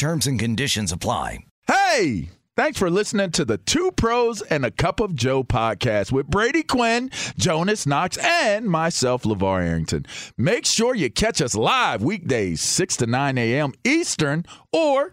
Terms and conditions apply. Hey! Thanks for listening to the Two Pros and a Cup of Joe podcast with Brady Quinn, Jonas Knox, and myself, LaVar Arrington. Make sure you catch us live weekdays, 6 to 9 a.m. Eastern or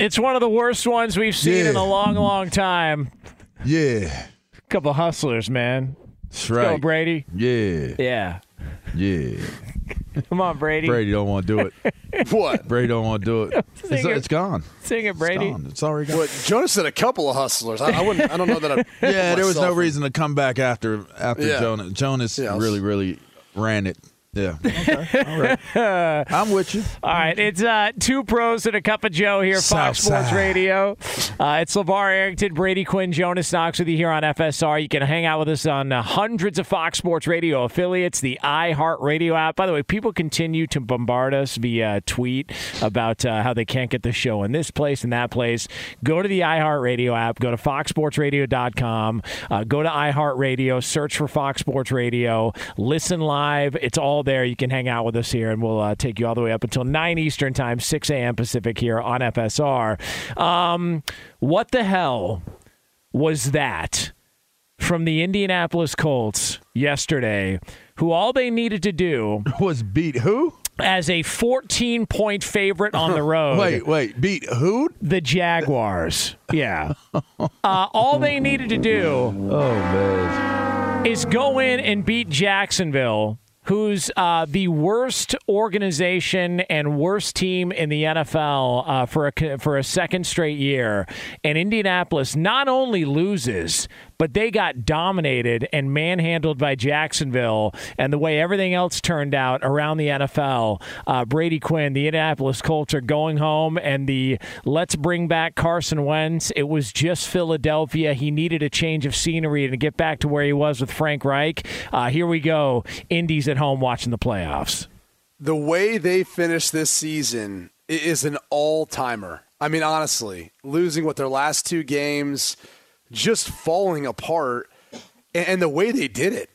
It's one of the worst ones we've seen in a long, long time. Yeah, Couple hustlers, man. that's Let's go, right. Brady. Yeah, Yeah. yeah. Come on, Brady. Brady don't want to do it. What? Brady don't want to do it. It's, it. it's gone. Sing it, It's Brady. gone. It's already gone. What? Jonas said a couple of hustlers. I, I wouldn't. I don't know that. I Yeah, there was no myself- reason to come back after after Yeah. Jonas. Jonas Yeah, was- really, really ran it. Yeah. Okay. All right. I'm with you. All right, it's uh, two pros and a cup of Joe here, Fox South Sports side. Radio. Uh, it's LaVar Arrington, Brady Quinn, Jonas Knox with you here on FSR. You can hang out with us on uh, hundreds of Fox Sports Radio affiliates, the iHeart Radio app. By the way, people continue to bombard us via tweet about uh, how they can't get the show in this place and that place. Go to the iHeart Radio app, go to foxsportsradio.com, uh, go to iHeart Radio, search for Fox Sports Radio, listen live. It's all there. You can hang out with us here, and we'll uh, take you all the way up until 9 Eastern Time, 6 a.m. Pacific here on FSR. Um, what the hell was that from the Indianapolis Colts yesterday, who all they needed to do Was beat who? as a 14 point favorite on the road Wait, wait. Beat who? the Jaguars. Yeah. Uh, all they needed to do Oh man. is go in and beat Jacksonville, who's uh, the worst organization and worst team in the NFL uh, for a for a second straight year. And Indianapolis not only loses, but they got dominated and manhandled by Jacksonville. And the way everything else turned out around the NFL, uh, Brady Quinn, the Indianapolis Colts are going home, and the let's bring back Carson Wentz. It was just Philadelphia. He needed a change of scenery and to get back to where he was with Frank Reich. Uh, here we go. Indy's at home watching the playoffs. The way they finished this season is an all timer. I mean, honestly, losing what their last two games, just falling apart, and, and the way they did it.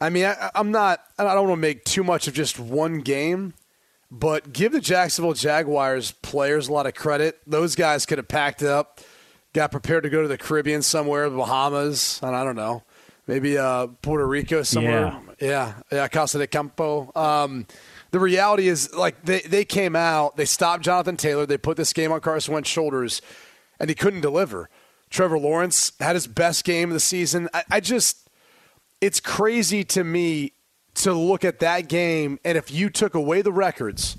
I mean, I, I'm not. I don't want to make too much of just one game, but give the Jacksonville Jaguars players a lot of credit. Those guys could have packed up, got prepared to go to the Caribbean somewhere, the Bahamas, and I don't know, maybe uh, Puerto Rico somewhere. Yeah, yeah, Casa de Campo. Um, the reality is, like they they came out, they stopped Jonathan Taylor, they put this game on Carson Wentz's shoulders, and he couldn't deliver. Trevor Lawrence had his best game of the season. I, I just, it's crazy to me to look at that game, and if you took away the records,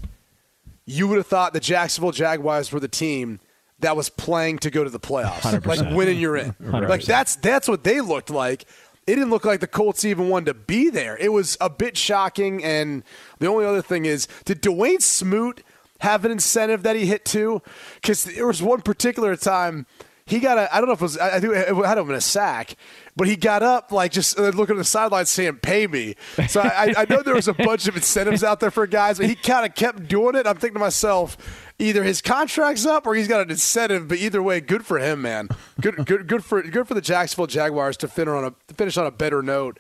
you would have thought the Jacksonville Jaguars were the team that was playing to go to the playoffs, 100%. like winning you're in. 100%. Like that's that's what they looked like. It didn't look like the Colts even wanted to be there. It was a bit shocking. And the only other thing is, did Dawuane Smoot have an incentive that he hit too? Because there was one particular time he got a I don't know if it was I I think it had him in a sack, but he got up like just uh, looking at the sideline saying "Pay me." So I, I know there was a bunch of incentives out there for guys, but he kind of kept doing it. I'm thinking to myself, either his contract's up or he's got an incentive. But either way, good for him, man. Good good good for good for the Jacksonville Jaguars to finish on a to finish on a better note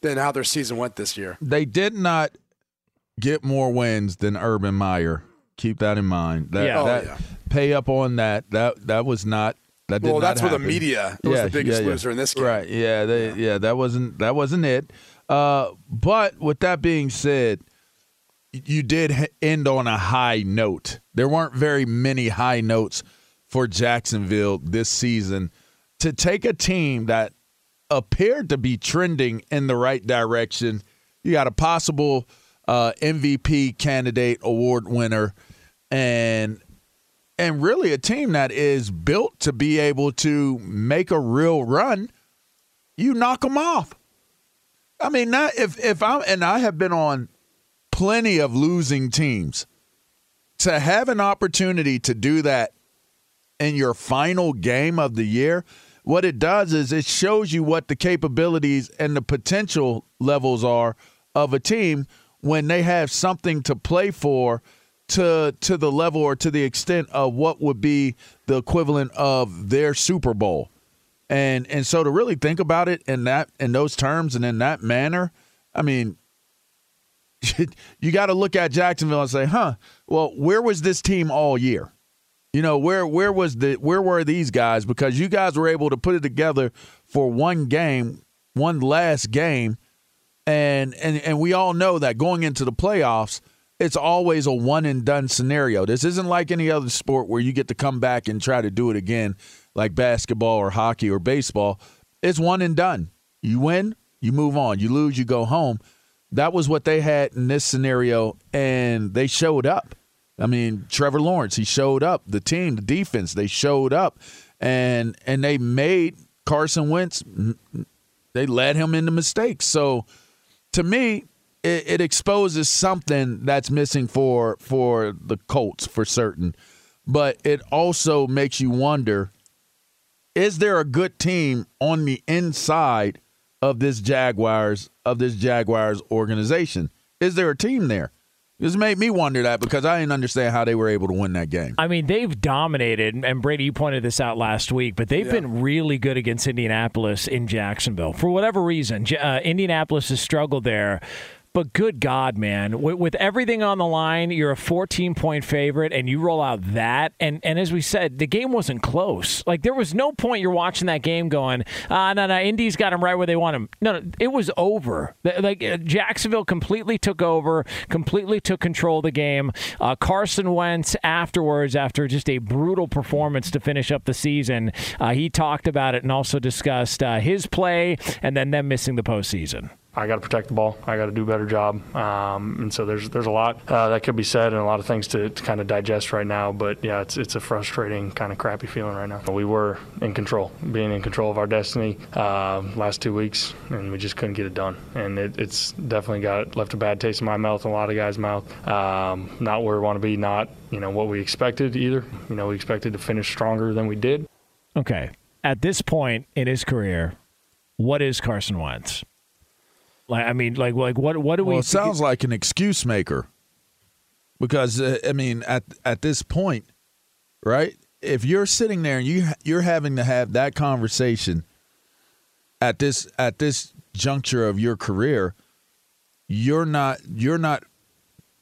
than how their season went this year. They did not get more wins than Urban Meyer. Keep that in mind. That, Yeah. Oh, yeah. pay up on that. That that was not. That Well, that's where the media was the biggest loser in this game. Right? Yeah. They, yeah. That wasn't. That wasn't it. Uh, but with that being said, you did end on a high note. There weren't very many high notes for Jacksonville this season. To take a team that appeared to be trending in the right direction, you got a possible uh, MVP candidate, award winner, and and really a team that is built to be able to make a real run. You knock them off. I mean, not if if I'm and I have been on plenty of losing teams. To have an opportunity to do that in your final game of the year, what it does is it shows you what the capabilities and the potential levels are of a team when they have something to play for to to the level or to the extent of what would be the equivalent of their Super Bowl. And and so to really think about it in that in those terms and in that manner, I mean, you got to look at Jacksonville and say, "Huh, well, where was this team all year? You know, where where was the where were these guys? Because you guys were able to put it together for one game, one last game, and and and we all know that going into the playoffs, it's always a one and done scenario. This isn't like any other sport where you get to come back and try to do it again, like basketball or hockey or baseball. It's one and done. You win, you move on. You lose, you go home. That was what they had in this scenario, and they showed up. I mean, Trevor Lawrence, he showed up. The team, the defense, they showed up, and and they made Carson Wentz. They led him into mistakes. So, to me, it, it exposes something that's missing for for the Colts for certain. But it also makes you wonder: Is there a good team on the inside of this Jaguars of this Jaguars organization? Is there a team there? This made me wonder that because I didn't understand how they were able to win that game. I mean, they've dominated, and Brady, you pointed this out last week, but they've been really good against Indianapolis in Jacksonville. For whatever reason, uh, Indianapolis has struggled there. But good God, man, with, with everything on the line, you're a 14 point favorite, and you roll out that. And, and as we said, the game wasn't close. Like, there was no point you're watching that game going, ah, no, no, Indy's got them right where they want them. No, no, it was over. Like, uh, Jacksonville completely took over, completely took control of the game. Uh, Carson Wentz, afterwards, after just a brutal performance to finish up the season, uh, he talked about it and also discussed uh, his play and then them missing the postseason. I got to protect the ball. I got to do a better job. Um, and so there's there's a lot uh, that could be said and a lot of things to, to kind of digest right now. But yeah, it's it's a frustrating kind of crappy feeling right now. We were in control, being in control of our destiny uh, last two weeks, and we just couldn't get it done. And it, it's definitely got left a bad taste in my mouth, and a lot of guys' mouth. Um, not where we want to be. Not you know what we expected either. You know we expected to finish stronger than we did. Okay. At this point in his career, what is Carson Wentz? Like, I mean, like, like what? What do Well, we? it sounds like an excuse maker. Because uh, I mean, at at this point, right? If you're sitting there and you you're having to have that conversation at this at this juncture of your career, you're not you're not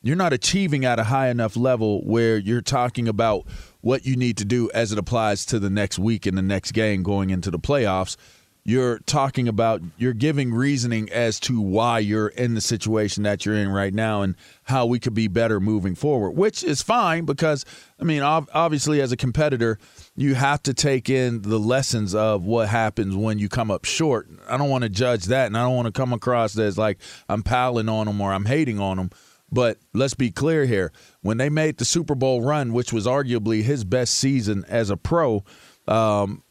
you're not achieving at a high enough level where you're talking about what you need to do as it applies to the next week and the next game going into the playoffs. You're talking about you're giving reasoning as to why you're in the situation that you're in right now and how we could be better moving forward which is fine because i mean obviously as a competitor you have to take in the lessons of what happens when you come up short. I don't want to judge that and i don't want to come across as like i'm piling on them or i'm hating on them but let's be clear here. When they made the super bowl run which was arguably his best season as a pro um,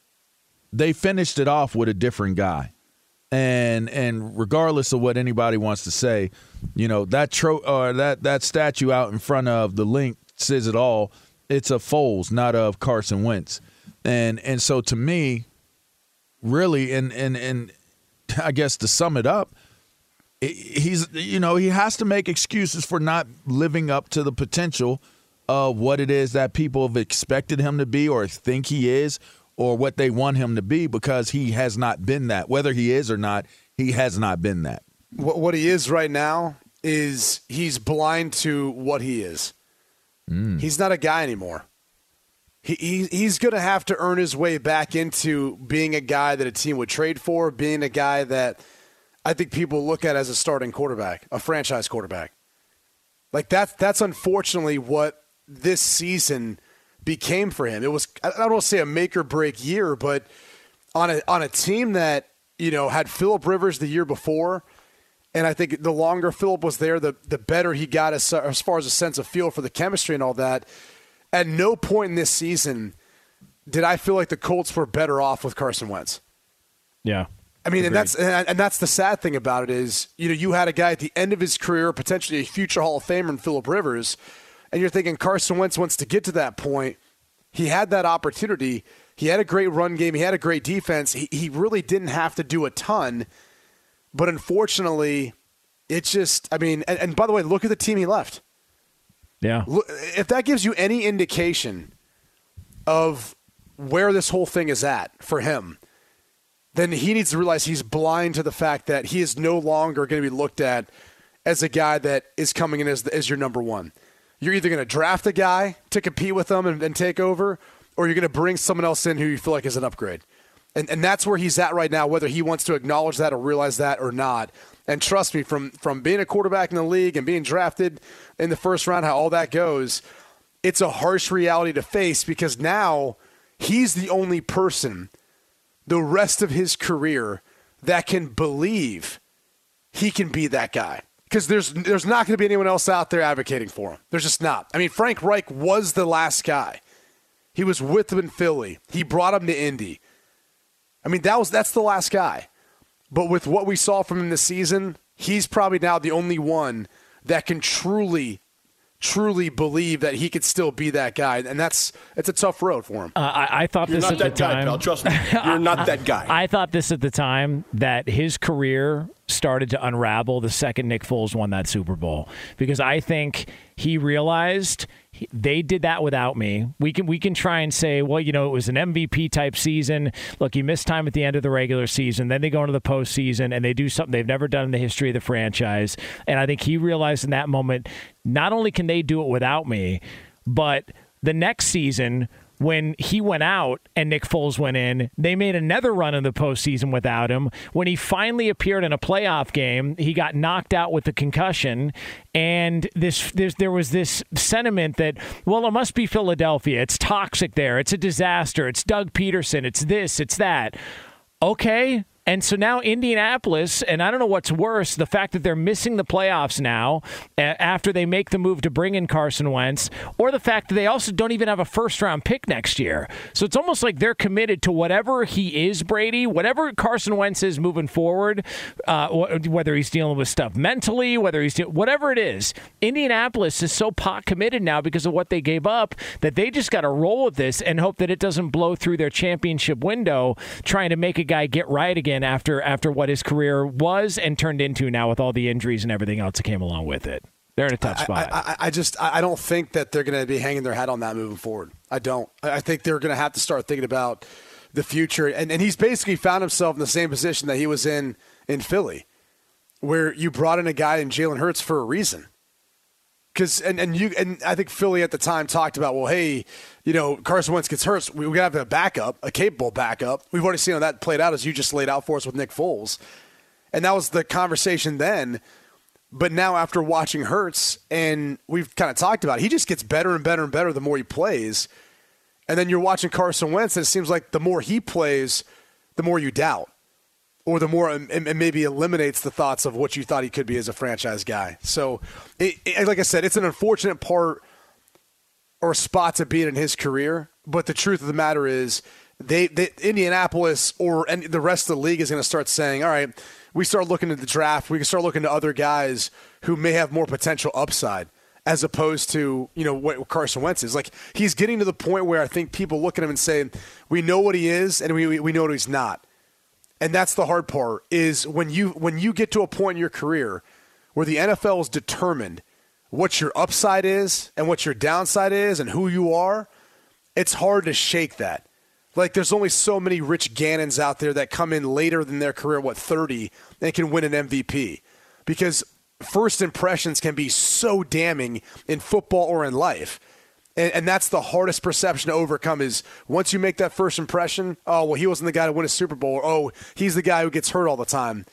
they finished it off with a different guy. And and regardless of what anybody wants to say, you know, that tro- or that that statue out in front of the Linc says it all. It's of Foles, not of Carson Wentz. And and so to me, really and and and I guess to sum it up, he's you know, he has to make excuses for not living up to the potential of what it is that people have expected him to be or think he is or what they want him to be because he has not been that. Whether he is or not, he has not been that. What, what he is right now is he's blind to what he is. Mm. He's not a guy anymore. He, he he's going to have to earn his way back into being a guy that a team would trade for, being a guy that I think people look at as a starting quarterback, a franchise quarterback. Like that's that's unfortunately what this season became for him. It was I don't want to say a make or break year, but on a on a team that you know had Philip Rivers the year before, and I think the longer Philip was there, the the better he got as, as far as a sense of feel for the chemistry and all that. At no point in this season did I feel like the Colts were better off with Carson Wentz. Yeah. I mean, and that's and that's the sad thing about it is, you know, you had a guy at the end of his career, potentially a future Hall of Famer in Philip Rivers, and you're thinking Carson Wentz wants to get to that point. He had that opportunity. He had a great run game. He had a great defense. He, he really didn't have to do a ton. But unfortunately, it's just, I mean, and, and by the way, look at the team he left. Yeah. If that gives you any indication of where this whole thing is at for him, then he needs to realize he's blind to the fact that he is no longer going to be looked at as a guy that is coming in as, as your number one you're either going to draft a guy to compete with them and, and take over, or you're going to bring someone else in who you feel like is an upgrade. And, and that's where he's at right now, whether he wants to acknowledge that or realize that or not. And trust me, from, from being a quarterback in the league and being drafted in the first round, how all that goes, it's a harsh reality to face because now he's the only person the rest of his career that can believe he can be that guy because there's there's not going to be anyone else out there advocating for him. There's just not. I mean, Frank Reich was the last guy. He was with him in Philly. He brought him to Indy. I mean, that was that's the last guy. But with what we saw from him this season, he's probably now the only one that can truly truly believe that he could still be that guy, and that's it's a tough road for him. Uh, I, I, thought You're this not at that the guy, time. pal. Trust me, you're not that guy. I thought this at the time that his career started to unravel the second Nick Foles won that Super Bowl because I think he realized they did that without me. We can we can try and say, well, you know, it was an MVP type season. Look, you missed time at the end of the regular season, then they go into the postseason and they do something they've never done in the history of the franchise. And I think he realized in that moment, not only can they do it without me, but the next season when he went out and Nick Foles went in, they made another run in the postseason without him. When he finally appeared in a playoff game, he got knocked out with a concussion, and this, this there was this sentiment that well, it must be Philadelphia. It's toxic there. It's a disaster. It's Doug Pederson. It's this. It's that. Okay, and so now Indianapolis, and I don't know what's worse, the fact that they're missing the playoffs now after they make the move to bring in Carson Wentz, or the fact that they also don't even have a first round pick next year. So it's almost like they're committed to whatever he is, Brady, whatever Carson Wentz is moving forward, uh, whether he's dealing with stuff mentally, whether he's de- whatever it is. Indianapolis is so pot committed now because of what they gave up that they just got to roll with this and hope that it doesn't blow through their championship window trying to make a guy get right again after after what his career was and turned into now with all the injuries and everything else that came along with it. They're in a tough spot. I, I, I just I don't think that they're going to be hanging their hat on that moving forward. I don't. I think they're going to have to start thinking about the future. And and he's basically found himself in the same position that he was in in Philly, where you brought in a guy in Jalen Hurts for a reason. Because and, and you and I think Philly at the time talked about well, hey, you know Carson Wentz gets hurt, so we, we gotta have a backup, a capable backup. We've already seen how that played out as you just laid out for us with Nick Foles, and that was the conversation then. But now after watching Hurts, and we've kind of talked about, it, he just gets better and better and better the more he plays. And then you're watching Carson Wentz, and it seems like the more he plays, the more you doubt or the more it, maybe eliminates the thoughts of what you thought he could be as a franchise guy. So, it, it, like I said, it's an unfortunate part or spot to be in his career. But the truth of the matter is, they, they Indianapolis or and the rest of the league is going to start saying, all right, we start looking at the draft. We can start looking to other guys who may have more potential upside as opposed to you know what Carson Wentz is. Like he's getting to the point where I think people look at him and say, we know what he is and we we know what he's not and that's the hard part is when you when you get to a point in your career where the NFL is determined what your upside is and what your downside is and who you are, it's hard to shake that. Like there's only so many Rich Gannons out there that come in later than their career, what 30, and can win an MVP because first impressions can be so damning in football or in life. And, and, that's the hardest perception to overcome is once you make that first impression, oh, well, he wasn't the guy to win a Super Bowl, or oh, he's the guy who gets hurt all the time.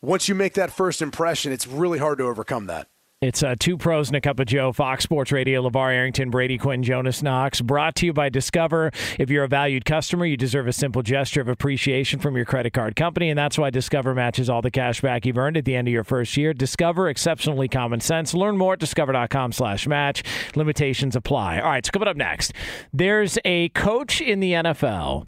Once you make that first impression, it's really hard to overcome that. It's uh, two pros and a cup of Joe. Fox Sports Radio. LaVar Arrington, Brady Quinn, Jonas Knox. Brought to you by Discover. If you're a valued customer, you deserve a simple gesture of appreciation from your credit card company, and that's why Discover matches all the cash back you've earned at the end of your first year. Discover, exceptionally common sense. Learn more at discover.com slash match. Limitations apply. All right, so coming up next, there's a coach in the NFL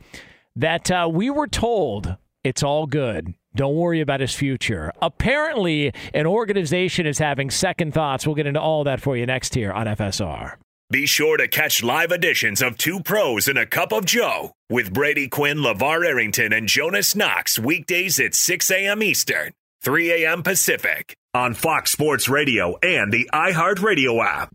that uh, we were told it's all good don't worry about his future. Apparently, an organization is having second thoughts. We'll get into all that for you next here on FSR. Be sure to catch live editions of Two Pros and a Cup of Joe with Brady Quinn, LaVar Arrington, and Jonas Knox weekdays at 6 a.m. Eastern, 3 a.m. Pacific on Fox Sports Radio and the iHeartRadio app.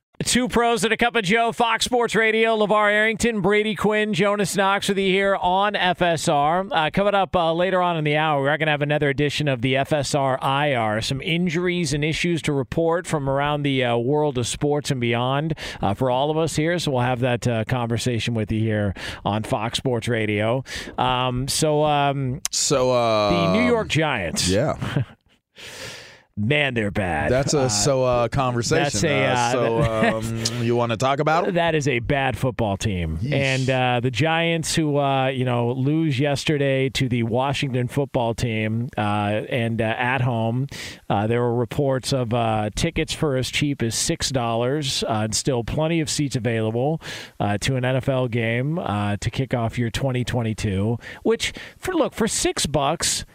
Two pros and a cup of Joe, Fox Sports Radio, LaVar Arrington, Brady Quinn, Jonas Knox with you here on FSR. Uh, coming up uh, later on in the hour, we're going to have another edition of the FSR IR. Some injuries and issues to report from around the uh, world of sports and beyond uh, for all of us here. So we'll have that uh, conversation with you here on Fox Sports Radio. Um, so, um, so uh, the New York Giants. Yeah. Man, they're bad. That's a uh, so uh, conversation. That's a, uh, uh so um, you want to talk about it? That is a bad football team, Yeesh. and uh, the Giants, who uh, you know lose yesterday to the Washington football team, and at home, there were reports of tickets for as cheap as six dollars, and still plenty of seats available to an NFL game to kick off your 2022. Which, for look for six bucks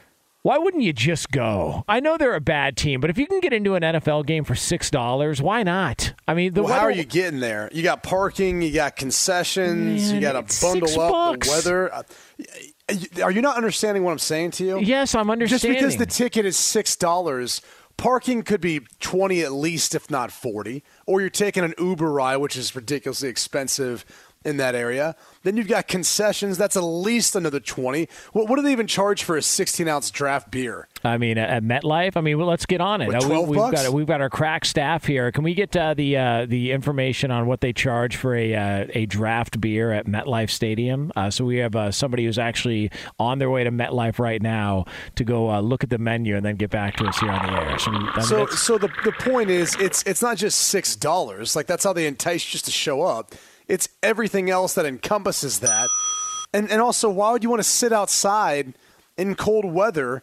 why wouldn't you just go? I know they're a bad team, but if you can get into an NFL game for six dollars, why not? I mean, well, weather... how are you getting there? You got parking, you got concessions, Man, you got to bundle up bucks. the weather. Uh, are you not understanding what I'm saying to you? Yes, I'm understanding. Just because the ticket is six dollars, parking could be twenty at least, if not forty. Or you're taking an Uber ride, which is ridiculously expensive in that area. Then you've got concessions. That's at least another 20. What, what do they even charge for a 16 ounce draft beer? I mean, at MetLife. I mean, well, let's get on it. What, 12 we, have got we've got our crack staff here. Can we get uh, the uh, the information on what they charge for a uh, a draft beer at MetLife Stadium? Uh, so we have uh, somebody who's actually on their way to MetLife right now to go uh, look at the menu and then get back to us here on the air. So, I mean, so, so the the point is, it's it's not just six dollars. Like that's how they entice just to show up. It's everything else that encompasses that. And, and also, why would you want to sit outside in cold weather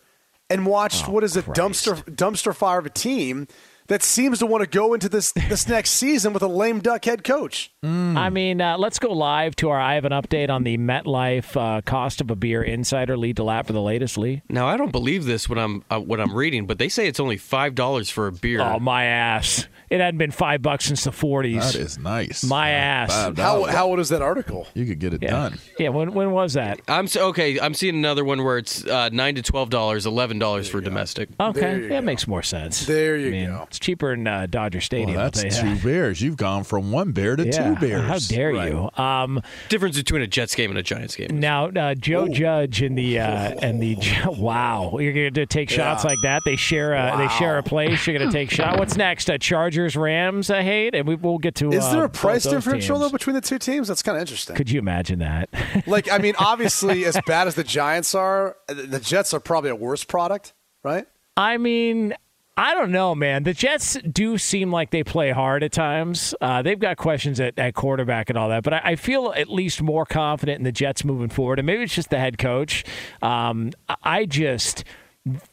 and watch oh, what is a Christ. dumpster dumpster fire of a team that seems to want to go into this this next season with a lame duck head coach. Mm. I mean, uh, let's go live to our. I have an update on the MetLife uh, cost of a beer insider. Lee DeLapp for the latest. Lee. Now I don't believe this when I'm uh, what I'm reading, but they say it's only five dollars for a beer. Oh my ass! It hadn't been five bucks since the 40s. That is nice. My ass. How, how old is that article? You could get it yeah. done. Yeah. When when was that? I'm so, okay. I'm seeing another one where it's uh, nine to twelve dollars, eleven dollars for domestic. Okay, that makes more sense. There you I mean, go. It's cheaper in uh, Dodger Stadium. Well, that's two bears. You've gone from one bear to yeah. two bears. How dare right. you? Um, Difference between a Jets game and a Giants game. Now, uh, Joe Ooh. Judge and the uh, and the wow, you're going to take shots yeah. like that. They share a wow. they share a place. You're going to take shot. What's next? Uh, Chargers Rams. I hate, and we, will get to. Is there uh, a price differential teams. though between the two teams? That's kind of interesting. Could you imagine that? like, I mean, obviously, as bad as the Giants are, the Jets are probably a worse product, right? I mean, I don't know, man. The Jets do seem like they play hard at times. Uh, they've got questions at, at quarterback and all that, but I, I, feel at least more confident in the Jets moving forward. And maybe it's just the head coach. Um, I just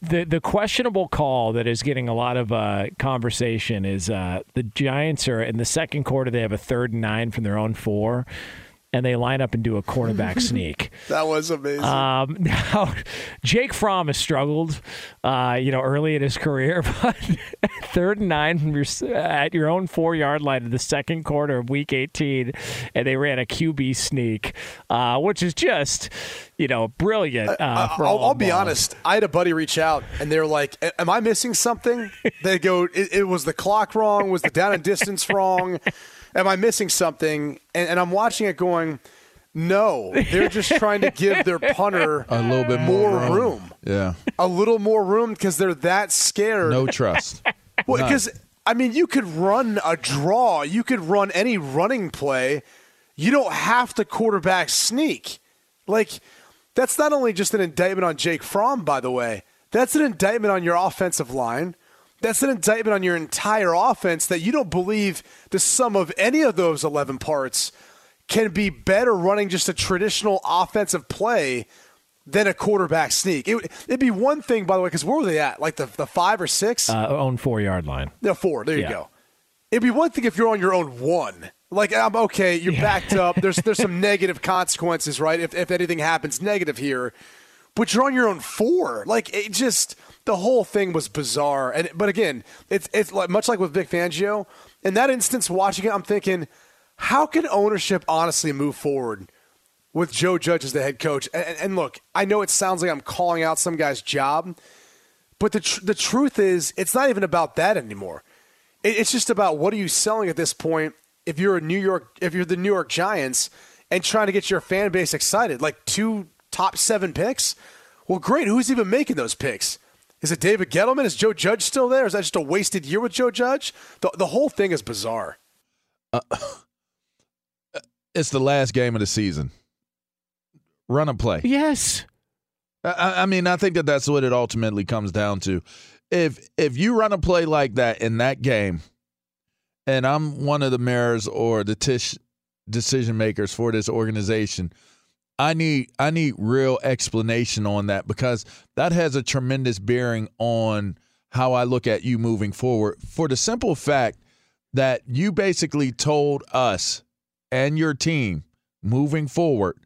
the the questionable call that is getting a lot of uh, conversation is uh, the Giants are in the second quarter. They have a third and nine from their own four and they line up and do a quarterback sneak. That was amazing. Um, now, Jake Fromm has struggled, uh, you know, early in his career, but third and nine from your, at your own four yard line in the second quarter of Week 18, and they ran a QB sneak, uh, which is just, you know, brilliant. Uh, I'll, I'll be honest. I had a buddy reach out, and they're like, "Am I missing something?" they go, it, "It was the clock wrong. Was the down and distance wrong?" Am I missing something? And, and I'm watching it going, no, they're just trying to give their punter a little bit more, more room. room. Yeah, a little more room because they're that scared. No trust. well, because I mean, you could run a draw, you could run any running play. You don't have to quarterback sneak. Like that's not only just an indictment on Jake Fromm, by the way. That's an indictment on your offensive line. That's an indictment on your entire offense that you don't believe the sum of any of those 11 parts can be better running just a traditional offensive play than a quarterback sneak. It, would be one thing, by the way, because where were they at? Like the, the five or six? Uh, own four yard line. No, four. There you go. It'd be one thing if you're on your own one. Like I'm okay, you're yeah. backed up. There's there's some negative consequences, right? If if anything happens negative here, but you're on your own four. Like it just the whole thing was bizarre. And but again, it's it's like much like with Vic Fangio. In that instance, watching it, I'm thinking, how can ownership honestly move forward with Joe Judge as the head coach? And, and look, I know it sounds like I'm calling out some guy's job, but the tr- the truth is, it's not even about that anymore. It, it's just about what are you selling at this point. If you're a New York, if you're the New York Giants, and trying to get your fan base excited, like two top seven picks. Well, great. Who's even making those picks? Is it David Gettleman? Is Joe Judge still there? Is that just a wasted year with Joe Judge? The, the whole thing is bizarre. Uh, it's the last game of the season. Run and play. Yes. I, I, mean, I think that that's what it ultimately comes down to. If if you run a play like that in that game, and I'm one of the Maras or the Tisch decision makers for this organization – I need I need real explanation on that because that has a tremendous bearing on how I look at you moving forward. For the simple fact that you basically told us and your team moving forward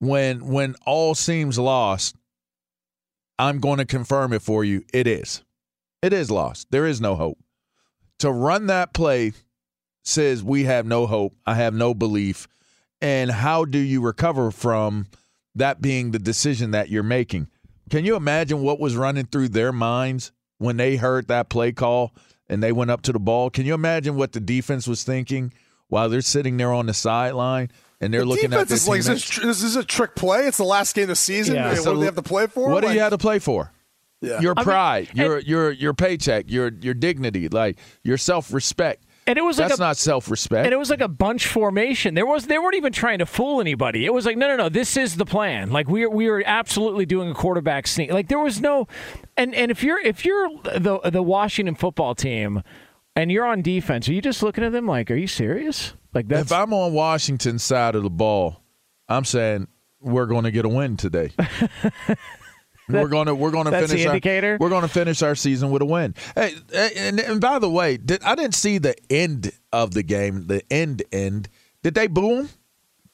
when when all seems lost, I'm going to confirm it for you. It is. It is lost. There is no hope. To run that play says we have no hope. I have no belief and how do you recover from that being the decision that you're making? Can you imagine what was running through their minds when they heard that play call and they went up to the ball? Can you imagine what the defense was thinking while they're sitting there on the sideline and they're the looking at this? Like, is this, this is a trick play. It's the last game of the season. Yeah. What do they have to play for? What like, do you have to play for? Yeah. Your pride, I mean, your your your paycheck, your your dignity, like your self respect. And it was like that's a, not self respect. And it was like a bunch formation. There was they weren't even trying to fool anybody. It was like no no no this is the plan. Like we are, we are absolutely doing a quarterback sneak. Like there was no and and if you're if you're the the Washington football team and you're on defense, are you just looking at them like are you serious? Like that's If I'm on Washington's side of the ball, I'm saying we're going to get a win today. we're gonna we're gonna That's finish the indicator. Our, we're gonna finish our season with a win. Hey, and, and by the way, did, I didn't see the end of the game. The end end. Did they boo him?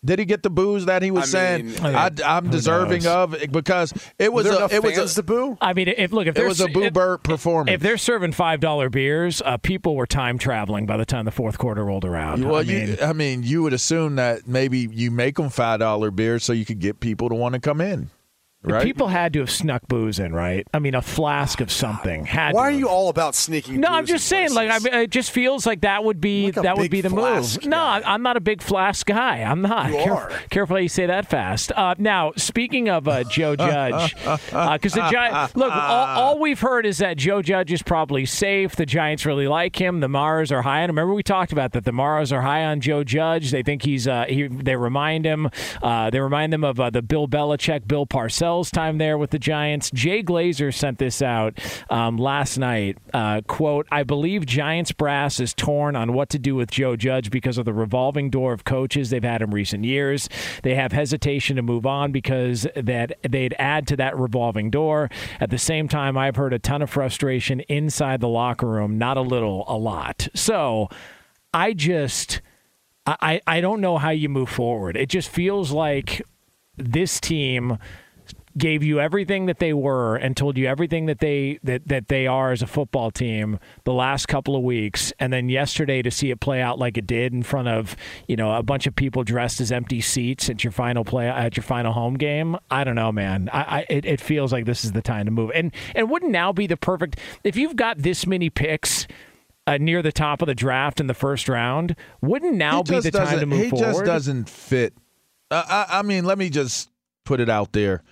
Did he get the boos that he was I saying? Mean, I, am deserving knows? of because it was a it was a, the boo. I mean, if look if it was a boo Burt performance. If they're serving five dollar beers, uh, people were time traveling by the time the fourth quarter rolled around. Well, I mean, you, I mean, you would assume that maybe you make them five dollar beers so you could get people to want to come in. Right? People had to have snuck booze in, right? I mean, a flask of something had. Why are you all about sneaking? No, I'm just saying. Like, I mean, it just feels like that would be like that would be the move. Guy. No, I'm not a big flask guy. I'm not. You careful, are. careful how you say that fast. Uh, now, speaking of uh, Joe Judge, because uh, the Giants look, all, all, we've heard is that Joe Judge is probably safe. The Giants really like him. The Maras are high on him. Remember we talked about that. The Maras are high on Joe Judge. They think he's. Uh, he, they remind him. Uh, they remind them of uh, the Bill Belichick, Bill Parcells Time there with the Giants. Jay Glazer sent this out um, last night. Uh, quote, I believe Giants brass is torn on what to do with Joe Judge because of the revolving door of coaches they've had in recent years. They have hesitation to move on because that they'd add to that revolving door. At the same time, I've heard a ton of frustration inside the locker room, not a little, a lot. So I just I, I don't know how you move forward. It just feels like this team gave you everything that they were and told you everything that they that, that they are as a football team the last couple of weeks and then yesterday to see it play out like it did in front of you know a bunch of people dressed as empty seats at your final play at your final home game I don't know man I, I it, it feels like this is the time to move and and wouldn't now be the perfect if you've got this many picks uh, near the top of the draft in the first round, wouldn't now be the time to move he forward? He just doesn't fit. Uh, I, I, mean, let me just put it out there.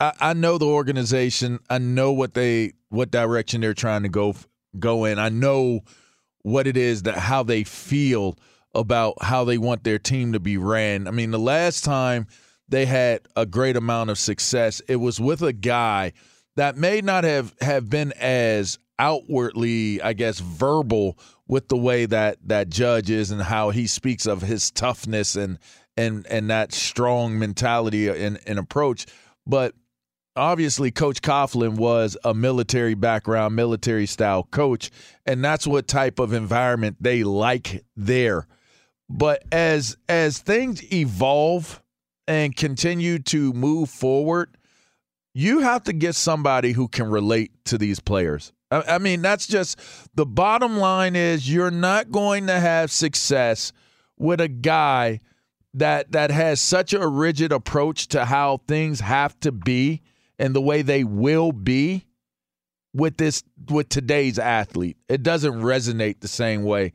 I, I, know the organization. I know what they what direction they're trying to go go in. I know what it is that how they feel about how they want their team to be ran. I mean, the last time they had a great amount of success, it was with a guy that may not have have been as outwardly, I guess, verbal with the way that that judge is and how he speaks of his toughness and and and that strong mentality and, and approach. But obviously, Coach Coughlin was a military background, military style coach, and that's what type of environment they like there. But as as things evolve and continue to move forward, you have to get somebody who can relate to these players. I, mean, that's just the bottom line is you're not going to have success with a guy that that has such a rigid approach to how things have to be and the way they will be with this with today's athlete. It doesn't resonate the same way.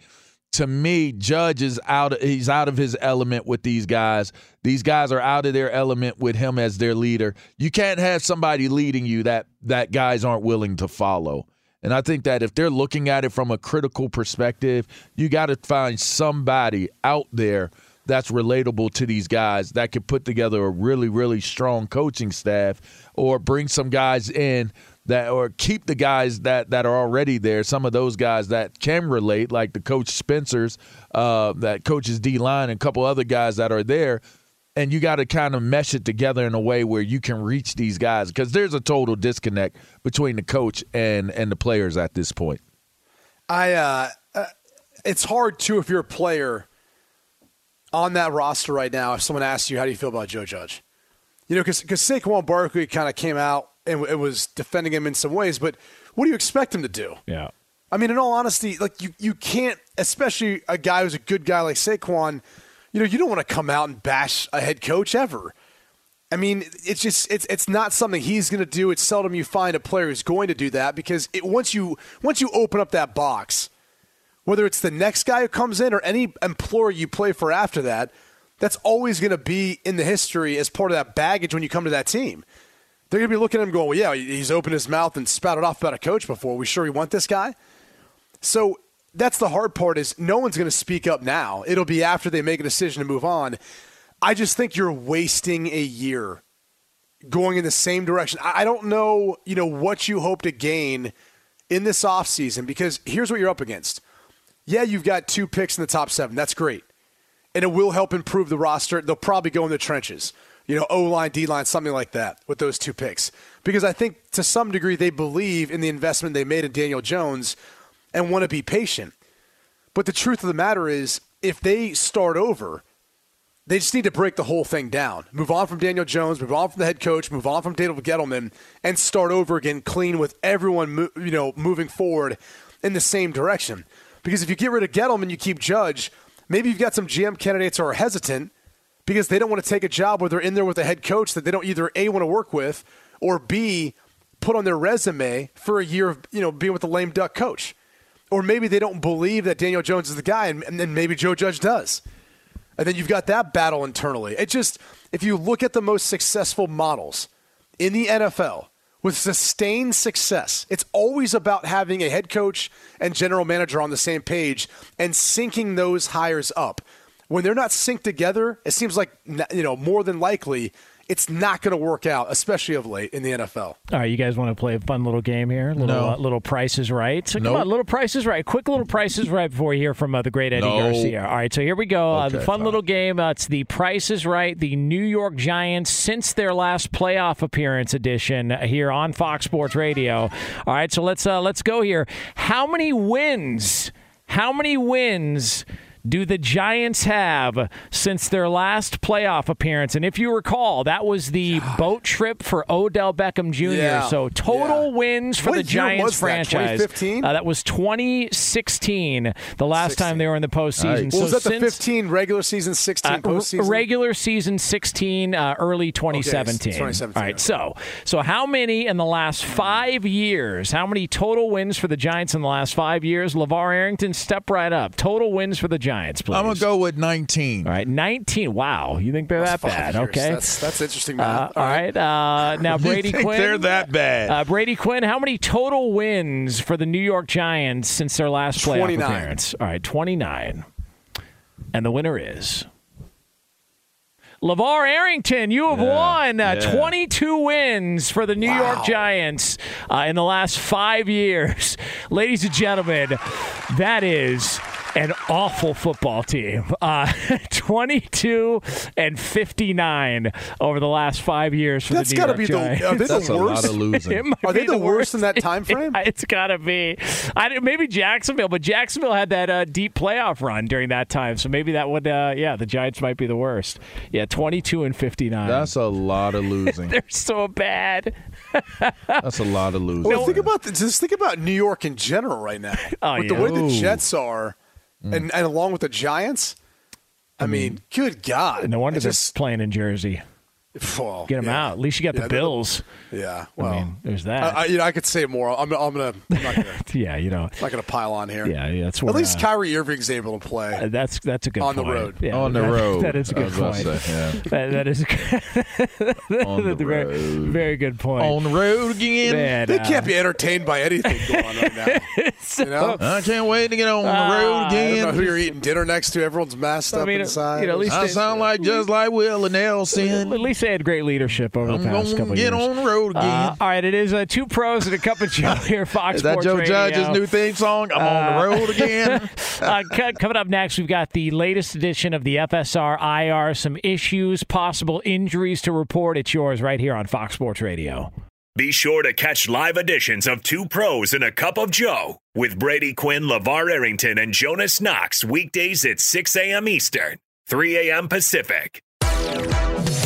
To me, Judge is out he's out of his element with these guys. These guys are out of their element with him as their leader. You can't have somebody leading you that that guys aren't willing to follow. And I think that if they're looking at it from a critical perspective, you got to find somebody out there that's relatable to these guys that could put together a really, really strong coaching staff or bring some guys in that or keep the guys that, that are already there, some of those guys that can relate, like the coach Spencer's, uh, that coaches D line, and a couple other guys that are there and you got to kind of mesh it together in a way where you can reach these guys because there's a total disconnect between the coach and and the players at this point. I uh, uh it's hard too if you're a player on that roster right now. If someone asks you how do you feel about Joe Judge, you know, because Saquon Barkley kind of came out and it was defending him in some ways, but what do you expect him to do? Yeah. I mean, in all honesty, like you, you can't, especially a guy who's a good guy like Saquon you know, you don't want to come out and bash a head coach ever. I mean, it's just it's it's not something he's going to do. It's seldom you find a player who's going to do that because it, once you once you open up that box, whether it's the next guy who comes in or any employer you play for after that, that's always going to be in the history as part of that baggage when you come to that team. They're going to be looking at him going, "Well, yeah, he's opened his mouth and spouted off about a coach before. We sure we want this guy?" So that's the hard part is no one's going to speak up now. It'll be after they make a decision to move on. I just think you're wasting a year going in the same direction. I don't know, you know, what you hope to gain in this offseason because here's what you're up against. Yeah, you've got two picks in the top 7. That's great. And it will help improve the roster. They'll probably go in the trenches. You know, O line, D line, something like that with those two picks. Because I think to some degree they believe in the investment they made in Daniel Jones and want to be patient. But the truth of the matter is, if they start over, they just need to break the whole thing down. Move on from Daniel Jones, move on from the head coach, move on from David Gettleman, and start over again clean with everyone, you know, moving forward in the same direction. Because if you get rid of Gettleman, you keep Judge. Maybe you've got some GM candidates who are hesitant because they don't want to take a job where they're in there with a head coach that they don't either a want to work with or b put on their resume for a year of you know being with a lame duck coach or maybe they don't believe that Daniel Jones is the guy, and, and then maybe Joe Judge does. And then you've got that battle internally. It just, if you look at the most successful models in the NFL with sustained success, it's always about having a head coach and general manager on the same page and syncing those hires up. When they're not synced together, it seems like, you know, more than likely it's not going to work out, especially of late in the NFL. All right, you guys want to play a fun little game here? Little, No. uh, little prices right. So Nope. come on, little prices right. Quick little prices right before you hear from uh, the great Eddie No. Garcia. All right, so here we go. uh, the fun fine. little game. Uh, it's the prices right. The New York Giants since their last playoff appearance edition here on Fox Sports Radio. All right, so let's uh, let's go here. How many wins? How many wins? Do the Giants have since their last playoff appearance? And if you recall, that was the boat trip for Odell Beckham Jr. Yeah, So total yeah. wins for What the Giants that, franchise. 2015? Uh, that was 2016, the last time they were in the postseason. Nice. So was that the 15 regular season, 16 uh, postseason? regular season 16, uh, early 2017. 2017, All right, okay. so so how many in the last five years? How many total wins for the Giants in the last five years? LaVar Arrington, step right up. Total wins for the Giants, please. I'm gonna go with 19. All right, 19. Wow, you think they're that bad? years. Okay. That's, that's interesting, Uh, all right. Uh, now Brady you think Quinn. they're that bad? Uh, Brady Quinn, how many total wins for the New York Giants since their last playoff 29. appearance? All right, 29. And the winner is LaVar Arrington. You have won uh, yeah. 22 wins for the New York Giants uh, in the last five years. Ladies and gentlemen, that is an awful football team. Uh, 22 and 59 over the last five years for That's the New got to York be the. Giants. Are they That's the a worst? lot of losing. Are they be the worst in that time frame? Yeah, it's got to be. I didn't- maybe Jacksonville, but Jacksonville had that uh, deep playoff run during that time, so maybe that would. Uh, yeah, the Giants might be the worst. Yeah, twenty-two and fifty-nine. That's a lot of losing. They're so bad. That's a lot of losing. Well, think about the, just think about New York in general right now. Oh, With the yeah. way the Jets are, Mm. and, and along with the Giants, I mean, good God! No wonder they're just playing in Jersey. Well, Get them yeah. out. At least you got Yeah, the Bills. Yeah, well, I mean, there's that. I, I, you know, I could say more. I'm, I'm gonna, I'm not gonna, yeah, you know. not gonna pile on here. Yeah, yeah, that's where. At least uh, Kyrie Irving's able to play. uh, that's that's a good On the point. road. Yeah, On the that- road. That is a I good point. say, yeah. That- that is a good, On the very, road. very good point. On the road again. Man, they uh, can't be entertained by anything going on right now. you know, I can't wait to get on the road Ah, I don't know again. who you're eating dinner next to. Everyone's masked I up mean, inside. you know, at least I they- sound like just like Willie Nelson. At least they had great leadership over I'm the past couple get years. Get on the road again. Uh, all right, it is uh, two pros and a cup of Joe here, Fox Is that Sports Joe Radio. Judge's new theme song? I'm on the road again. uh, coming up next, we've got the latest edition of the FSR IR. Some issues, possible injuries to report. It's yours right here on Fox Sports Radio. Be sure to catch live editions of Two Pros and a Cup of Joe with Brady Quinn, LaVar Arrington, and Jonas Knox weekdays at 6 a.m. Eastern, 3 a.m. Pacific.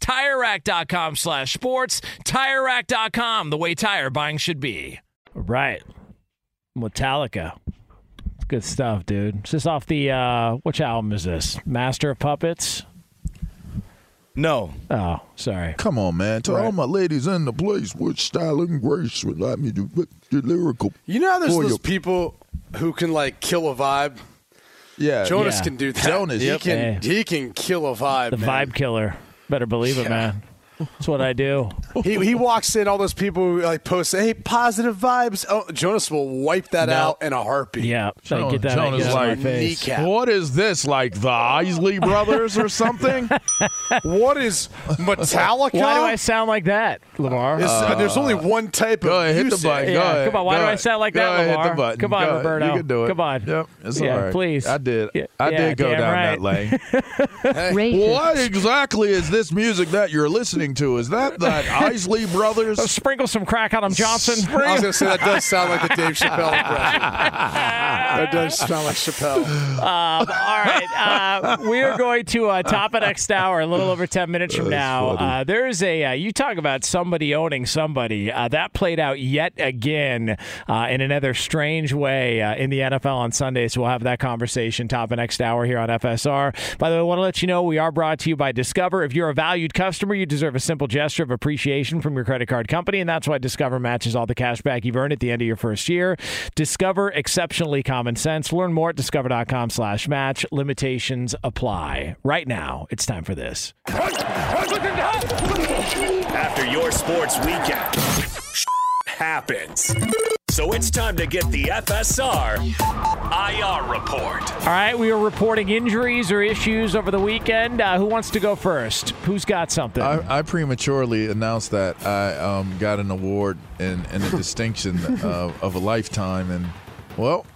TireRack.com slash sports. TireRack.com, the way tire buying should be. Right. Metallica. Good stuff, dude. Is this off the, uh, which album is this? Master of Puppets? No. Oh, sorry. Come on, man. To all my ladies in the place with style and grace would like me to put your lyrical. You know how there's those your- people who can like kill a vibe. Yeah, Jonas yeah. can do that. Jonas, he yep. can he can kill a vibe. The man. vibe killer. Better believe it, man. That's what I do. he he walks in, all those people who, like post, hey, positive vibes. Oh, Jonas will wipe that No. out in a heartbeat. Yeah, Jonas, get that Jonas get out of like, my face. Kneecap. what is this? Like the Isley brothers or something? What is Metallica? Why do I sound like that, Lamar? Is- uh, there's only uh, one type Go of ahead, hit the music. button. Go Yeah, ahead. come on, why Go do I sound like Go that, ahead, hit Lamar? the button. Come on, Go ahead. Roberto. You can do it. Come on. Yep, it's Yeah, all right. please. I did. Yeah, I did go down right. that lane. what exactly is this music that you're listening to? Is that that Isley Brothers? So sprinkle some crack on them, Johnson. I was going to say that does sound like the Dave Chappelle impression. that does sound like Chappelle. Um, all right. Uh, we are going to uh, top of next hour, a little over 10 minutes from now. Uh, there's a, uh, you talk about somebody owning somebody. Uh, that played out yet again uh, in another strange way uh, in the NFL on Sunday. So we'll have that conversation top of next hour here on FSR. By the way, I want to let you know we are brought to you by Discover. If you're a valued customer, you deserve a simple gesture of appreciation from your credit card company, and that's why Discover matches all the cash back you've earned at the end of your first year. Discover exceptionally common sense. Learn more at discover.com slash match. Limitations apply. Right now, it's time for this. After your sports weekend, happens. So it's time to get the FSR IR report. All right, we are reporting injuries or issues over the weekend. Uh, who wants to go first? Who's got something? I, I prematurely announced that I um, got an award and, and a distinction of, of a lifetime, and well,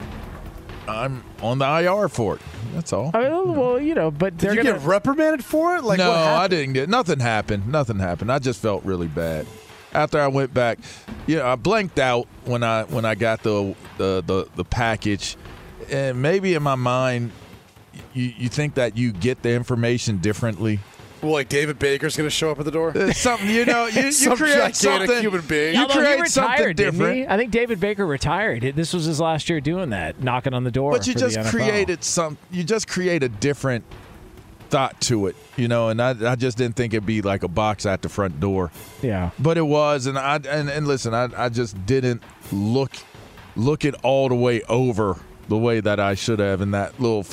I'm on the IR for it. That's all. I mean, well, you know, but Did they're you gonna. get reprimanded for it? Like no, what? I didn't get nothing. Happened. Nothing happened. I just felt really bad after I went back. You know, I blanked out when I when I got the the the, the package, and maybe in my mind, you you think that you get the information differently. Well, like David Baker's going to show up at the door. It's something you know. You, you Some create gigantic something. human being. You Although he create something retired, didn't different. he? I think David Baker retired. This was his last year doing that, knocking on the door. But you for just the NFL. created some. You just create a different thought to it, you know. And I, I just didn't think it'd be like a box at the front door. Yeah. But it was, and I and, and listen, I, I just didn't look look it all the way over the way that I should have in that little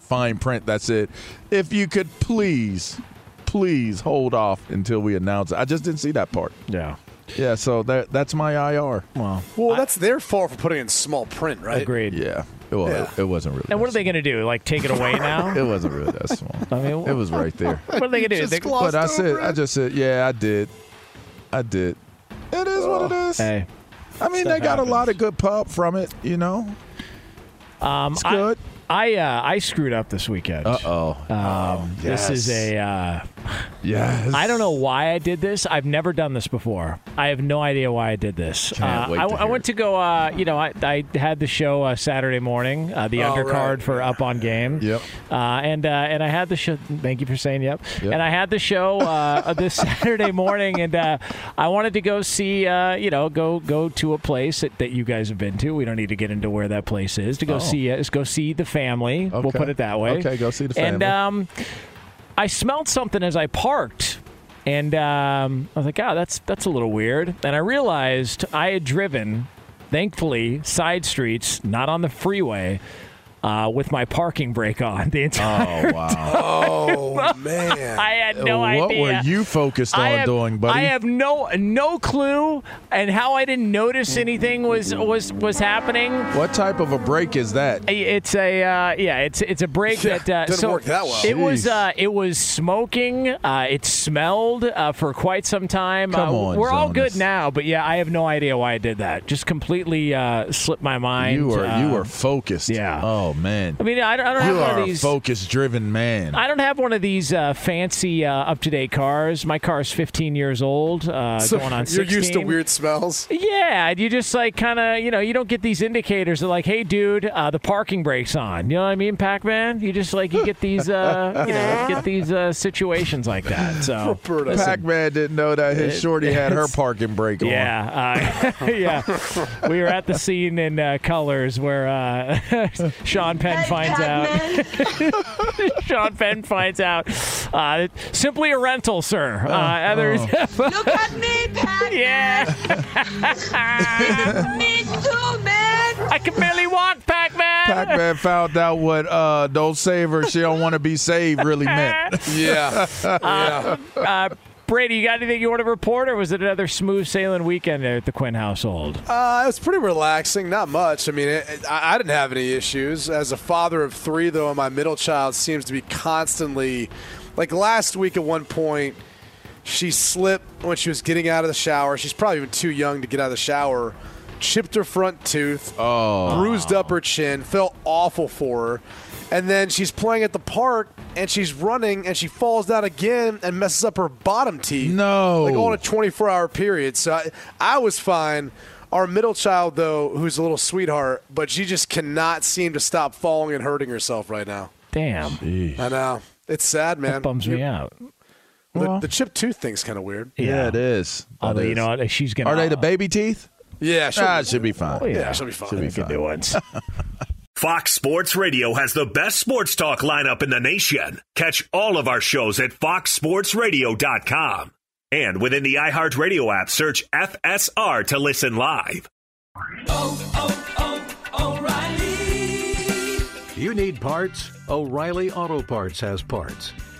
fine print that said, "If you could please, please hold off until we announce it." I just didn't see that part. Yeah. Yeah, so that that's my IR. Well, Well, that's their fault for putting in small print, right? agreed. Yeah, it was. Yeah. It wasn't really. And what are they going to do? Like take it away now? It wasn't really that small. I mean, It was right there. what are they going to do? Just They- glossed But I said, over I just said, yeah, I did. I did. It is what it is. hey, I mean, stuff they got a lot of good pub from it, you know. um, It's good. I uh, I screwed up this weekend. Uh oh. Um, This is a. Uh, yes. I don't know why I did this. I've never done this before. I have no idea why I did this. Uh, I, to I went to go. Uh, you know, I, I had the show uh, Saturday morning, uh, the undercard right. for Up on Game. Yep. Uh, and uh, and I had the show. Thank you for saying yep. Yep. And I had the show uh, this Saturday morning, and uh, I wanted to go see. Uh, you know, go go to a place that, that you guys have been to. We don't need to get into where that place is. To go Oh. see. Uh, go see the family. We'll put it that way. Okay, go see the family. And um, I smelled something as I parked, and um, I was like, "Oh, that's that's a little weird." And I realized I had driven, thankfully, side streets, not on the freeway, uh, with my parking brake on the entire. Oh wow. Oh man. I had no what idea. What were you focused on have, doing, buddy? I have no no clue, and how I didn't notice anything was was was happening. what type of a break is that? It's a uh, yeah, it's it's a break Yeah, that uh, didn't so work that well. It was uh, it was smoking. Uh, it smelled uh, for quite some time. Come uh, on, we're all good now, but yeah, I have no idea why I did that. Just completely uh, slipped my mind. You were you were focused. yeah. Oh man. I mean, I don't, I don't You have one are of a these. focus driven man. I don't have one of these uh, fancy, uh, up to date cars. My car is 15 years old, uh, So going on 16. you're used to weird smells. Yeah, you just like kind of, you know, you don't get these indicators that like, hey, dude, uh, the parking brake's on. You know what I mean, Pac-Man? You just like you get these, uh, you know, get these uh, situations like that. So, Roberto. Pac-Man didn't know that his It- shorty had her parking brake on. yeah, uh, yeah. We were at the scene in uh, Colors where uh, Sean Penn finds out. Sean Penn finds out. Uh, simply a rental, sir. Uh, others. Look at me, Pat. yeah. me too, man. I can barely walk, Pac-Man. Pac-Man found out what uh, "Don't save her, she don't want to be saved" really meant. Yeah. yeah. Brady, you got anything you want to report, or was it another smooth sailing weekend at the Quinn household? Uh, it was pretty relaxing. Not much. I mean, it, it- I, I didn't have any issues. As a father of three, though, my middle child seems to be constantly, like last week at one point, she slipped when she was getting out of the shower. She's probably even too young to get out of the shower. Chipped her front tooth, Oh. bruised up her chin, felt awful for her. And then she's playing at the park and she's running and she falls down again and messes up her bottom teeth. No. Like all in a 24 hour period. So I, I was fine. Our middle child, though, who's a little sweetheart, but she just cannot seem to stop falling and hurting herself right now. Damn, I know. It's sad, man. that bums me out. The, Well- the chip tooth thing's kind of weird. Yeah, it is. That Although you know what, she's gonna. Are they the baby teeth? Yeah, she'll, Ah, it should be fine. Oh, yeah. yeah, she'll be fine. Should be Good fine. new ones. Fox Sports Radio has the best sports talk lineup in the nation. Catch all of our shows at foxsportsradio.com. And within the iHeartRadio app, search FSR to listen live. Oh, oh, oh, O'Reilly. You need parts? O'Reilly Auto Parts has parts.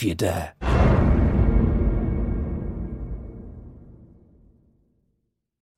if you dare.